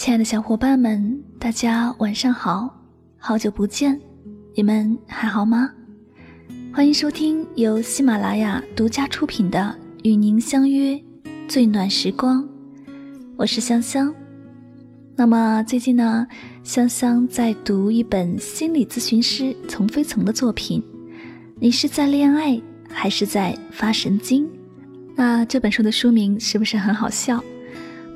亲爱的小伙伴们，大家晚上好，好久不见，你们还好吗？欢迎收听由喜马拉雅独家出品的《与您相约最暖时光》，我是香香。那么最近呢，香香在读一本心理咨询师丛飞层的作品，你是在恋爱还是在发神经？那这本书的书名是不是很好笑？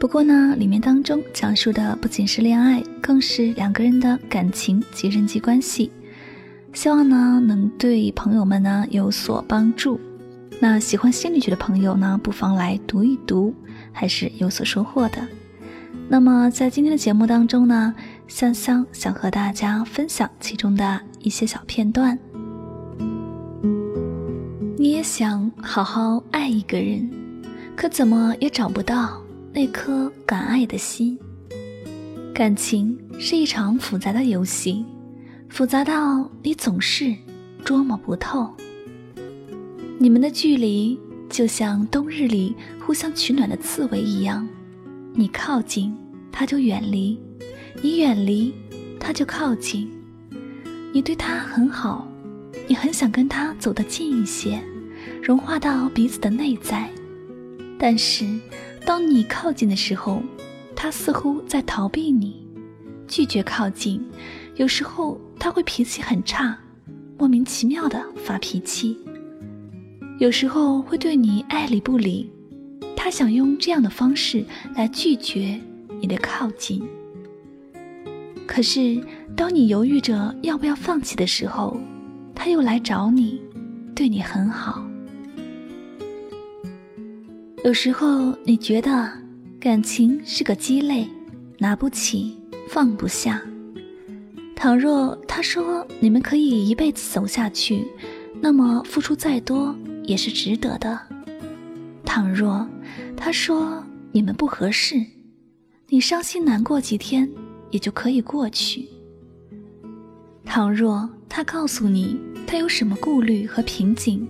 不过呢，里面当中讲述的不仅是恋爱，更是两个人的感情及人际关系。希望呢能对朋友们呢有所帮助。那喜欢心理学的朋友呢，不妨来读一读，还是有所收获的。那么在今天的节目当中呢，香香想和大家分享其中的一些小片段。你也想好好爱一个人，可怎么也找不到。那颗敢爱的心，感情是一场复杂的游戏，复杂到你总是捉摸不透。你们的距离就像冬日里互相取暖的刺猬一样，你靠近，他就远离；你远离，他就靠近。你对他很好，你很想跟他走得近一些，融化到彼此的内在，但是。当你靠近的时候，他似乎在逃避你，拒绝靠近。有时候他会脾气很差，莫名其妙的发脾气。有时候会对你爱理不理，他想用这样的方式来拒绝你的靠近。可是当你犹豫着要不要放弃的时候，他又来找你，对你很好。有时候你觉得感情是个鸡肋，拿不起放不下。倘若他说你们可以一辈子走下去，那么付出再多也是值得的。倘若他说你们不合适，你伤心难过几天也就可以过去。倘若他告诉你他有什么顾虑和瓶颈，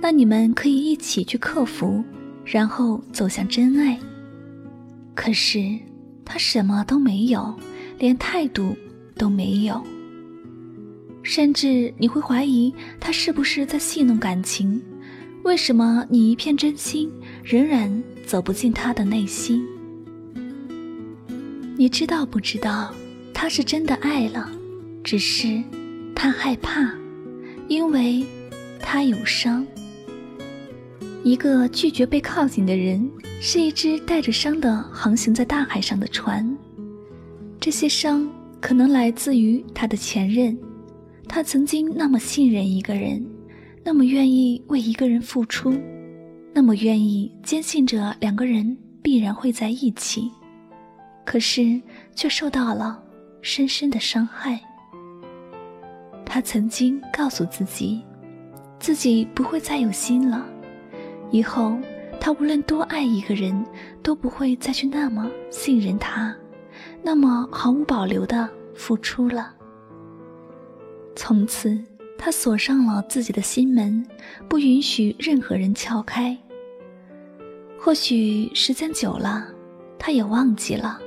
那你们可以一起去克服。然后走向真爱。可是他什么都没有，连态度都没有。甚至你会怀疑他是不是在戏弄感情？为什么你一片真心，仍然走不进他的内心？你知道不知道，他是真的爱了，只是他害怕，因为他有伤。一个拒绝被靠近的人，是一只带着伤的航行在大海上的船。这些伤可能来自于他的前任，他曾经那么信任一个人，那么愿意为一个人付出，那么愿意坚信着两个人必然会在一起，可是却受到了深深的伤害。他曾经告诉自己，自己不会再有心了。以后，他无论多爱一个人，都不会再去那么信任他，那么毫无保留的付出了。从此，他锁上了自己的心门，不允许任何人撬开。或许时间久了，他也忘记了，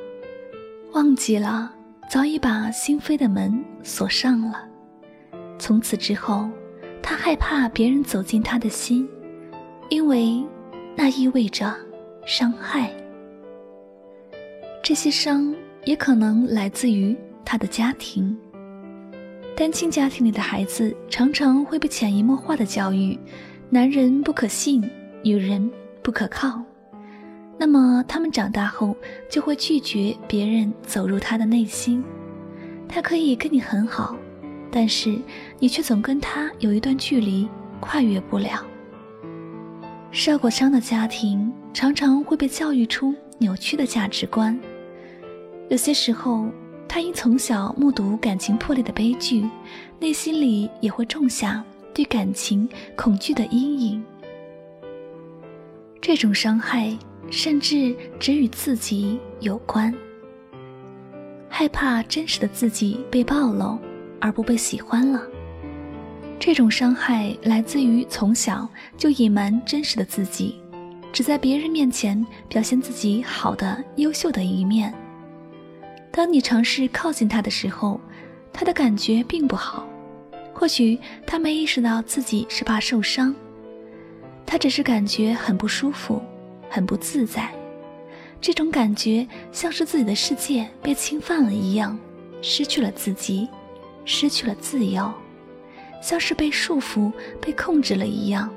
忘记了早已把心扉的门锁上了。从此之后，他害怕别人走进他的心。因为那意味着伤害，这些伤也可能来自于他的家庭。单亲家庭里的孩子常常会被潜移默化的教育：男人不可信，女人不可靠。那么他们长大后就会拒绝别人走入他的内心。他可以跟你很好，但是你却总跟他有一段距离，跨越不了。受过伤的家庭常常会被教育出扭曲的价值观。有些时候，他因从小目睹感情破裂的悲剧，内心里也会种下对感情恐惧的阴影。这种伤害甚至只与自己有关，害怕真实的自己被暴露而不被喜欢了。这种伤害来自于从小就隐瞒真实的自己，只在别人面前表现自己好的、优秀的一面。当你尝试靠近他的时候，他的感觉并不好。或许他没意识到自己是怕受伤，他只是感觉很不舒服，很不自在。这种感觉像是自己的世界被侵犯了一样，失去了自己，失去了自由，像是被束缚、被控制了一样。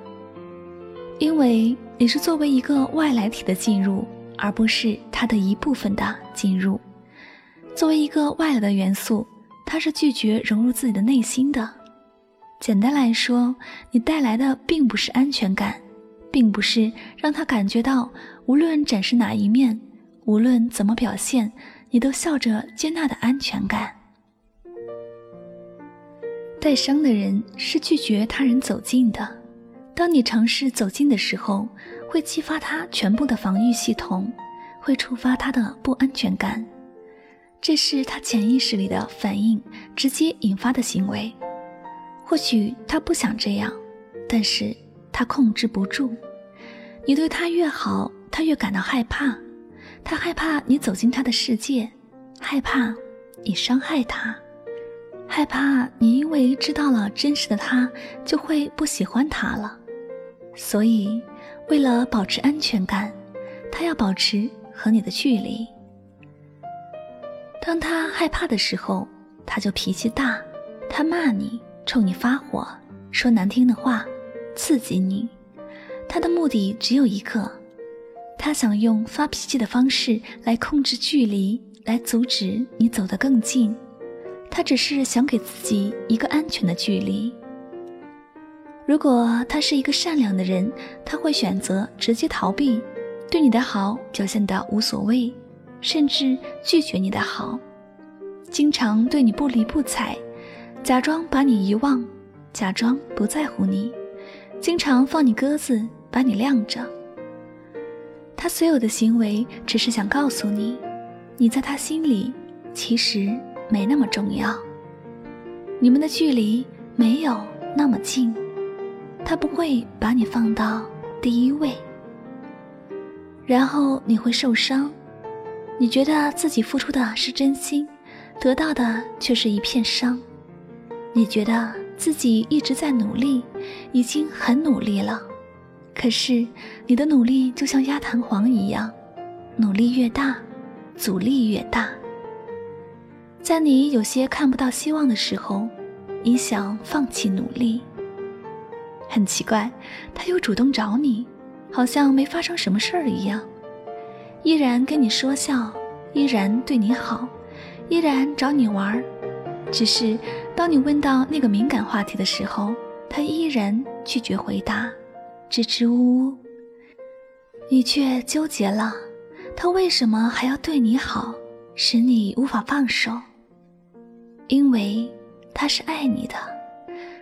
因为你是作为一个外来体的进入，而不是它的一部分的进入。作为一个外来的元素，它是拒绝融入自己的内心的。简单来说，你带来的并不是安全感，并不是让他感觉到无论展示哪一面，无论怎么表现，你都笑着接纳的安全感。带伤的人是拒绝他人走近的。当你尝试走近的时候，会激发他全部的防御系统，会触发他的不安全感，这是他潜意识里的反应，直接引发的行为。或许他不想这样，但是他控制不住。你对他越好，他越感到害怕。他害怕你走进他的世界，害怕你伤害他，害怕你因为知道了真实的他就会不喜欢他了。所以，为了保持安全感，他要保持和你的距离。当他害怕的时候，他就脾气大，他骂你。冲你发火，说难听的话，刺激你，他的目的只有一个，他想用发脾气的方式来控制距离，来阻止你走得更近。他只是想给自己一个安全的距离。如果他是一个善良的人，他会选择直接逃避，对你的好表现得无所谓，甚至拒绝你的好，经常对你不理不睬。假装把你遗忘，假装不在乎你，经常放你鸽子，把你晾着。他所有的行为只是想告诉你，你在他心里其实没那么重要。你们的距离没有那么近，他不会把你放到第一位。然后你会受伤，你觉得自己付出的是真心，得到的却是一片伤。你觉得自己一直在努力，已经很努力了，可是你的努力就像压弹簧一样，努力越大，阻力越大。在你有些看不到希望的时候，你想放弃努力。很奇怪，他又主动找你，好像没发生什么事儿一样，依然跟你说笑，依然对你好，依然找你玩儿。只是，当你问到那个敏感话题的时候，他依然拒绝回答，支支吾吾。你却纠结了，他为什么还要对你好，使你无法放手？因为他是爱你的。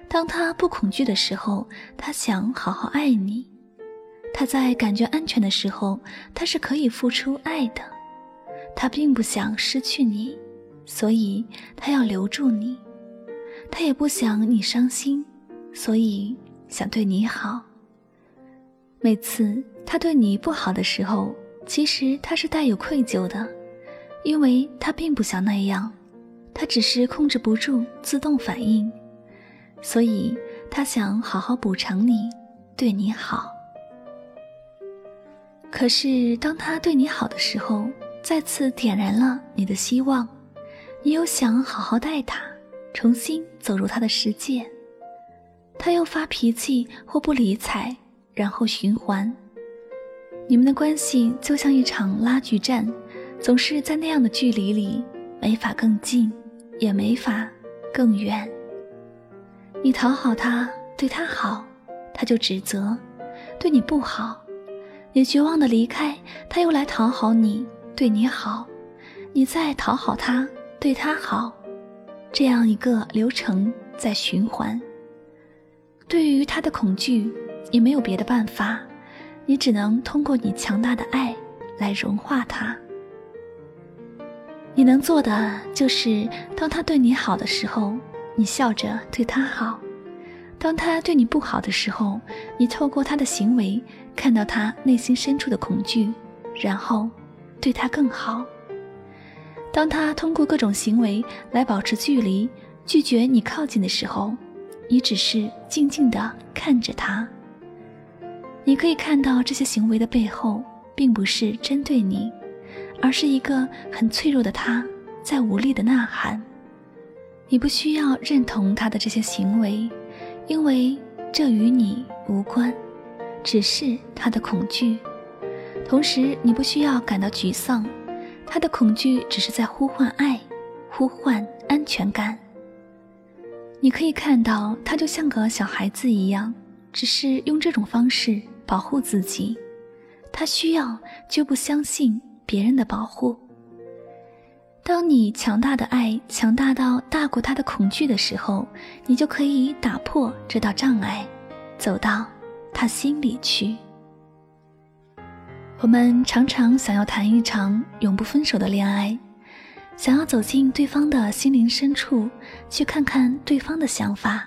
当他不恐惧的时候，他想好好爱你；他在感觉安全的时候，他是可以付出爱的。他并不想失去你。所以他要留住你，他也不想你伤心，所以想对你好。每次他对你不好的时候，其实他是带有愧疚的，因为他并不想那样，他只是控制不住自动反应，所以他想好好补偿你，对你好。可是当他对你好的时候，再次点燃了你的希望。你又想好好待他，重新走入他的世界，他又发脾气或不理睬，然后循环。你们的关系就像一场拉锯战，总是在那样的距离里，没法更近，也没法更远。你讨好他，对他好，他就指责；对你不好，你绝望的离开，他又来讨好你，对你好，你再讨好他。对他好，这样一个流程在循环。对于他的恐惧，你没有别的办法，你只能通过你强大的爱来融化他。你能做的就是，当他对你好的时候，你笑着对他好；当他对你不好的时候，你透过他的行为看到他内心深处的恐惧，然后对他更好。当他通过各种行为来保持距离，拒绝你靠近的时候，你只是静静地看着他。你可以看到这些行为的背后，并不是针对你，而是一个很脆弱的他在无力的呐喊。你不需要认同他的这些行为，因为这与你无关，只是他的恐惧。同时，你不需要感到沮丧，他的恐惧只是在呼唤爱，呼唤安全感。你可以看到，他就像个小孩子一样，只是用这种方式保护自己。他需要，就不相信别人的保护。当你强大的爱强大到大过他的恐惧的时候，你就可以打破这道障碍，走到他心里去。我们常常想要谈一场永不分手的恋爱，想要走进对方的心灵深处，去看看对方的想法。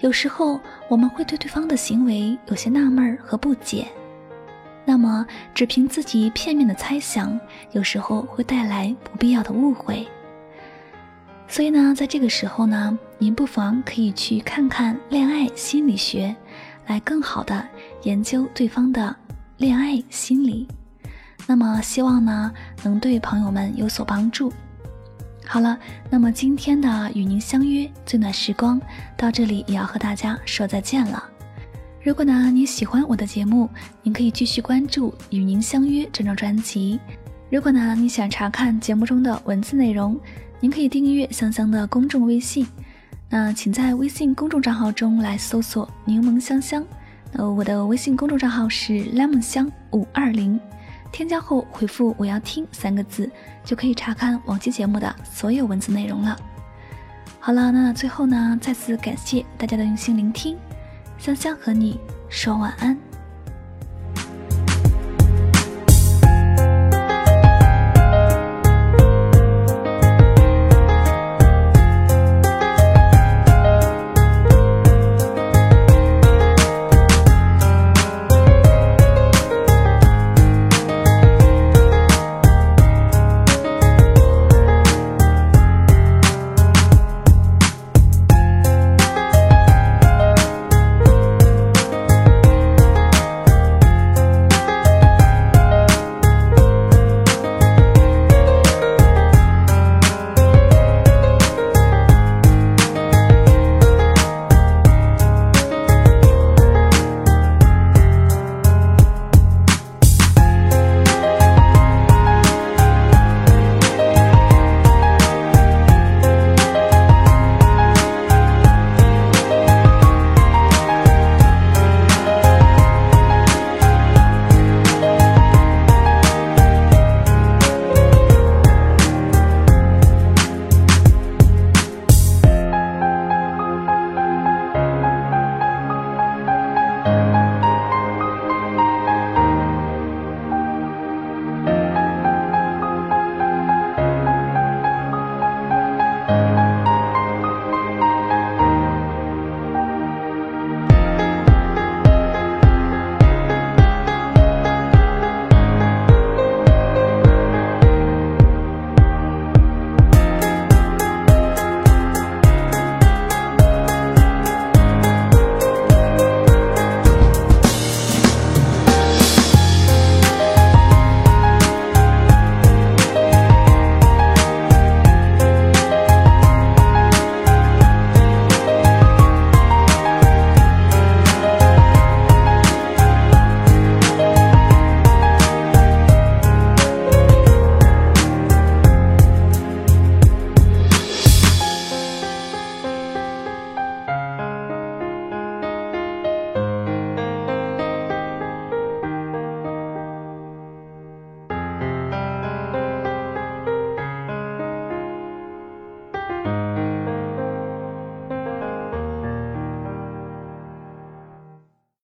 有时候我们会对对方的行为有些纳闷和不解。那么，只凭自己片面的猜想，有时候会带来不必要的误会。所以呢，在这个时候呢，您不妨可以去看看恋爱心理学，来更好的研究对方的恋爱心理。那么，希望呢能对朋友们有所帮助。好了，那么今天的与您相约最暖时光到这里也要和大家说再见了。如果呢你喜欢我的节目，您可以继续关注《与您相约》这张专辑。如果呢你想查看节目中的文字内容，您可以订阅香香的公众微信。那请在微信公众账号中来搜索“柠檬香香”。呃，我的微信公众账号是 lemon 香五二零，添加后回复“我要听”三个字，就可以查看往期节目的所有文字内容了。好了，那最后呢，再次感谢大家的用心聆听。香香和你说晚安。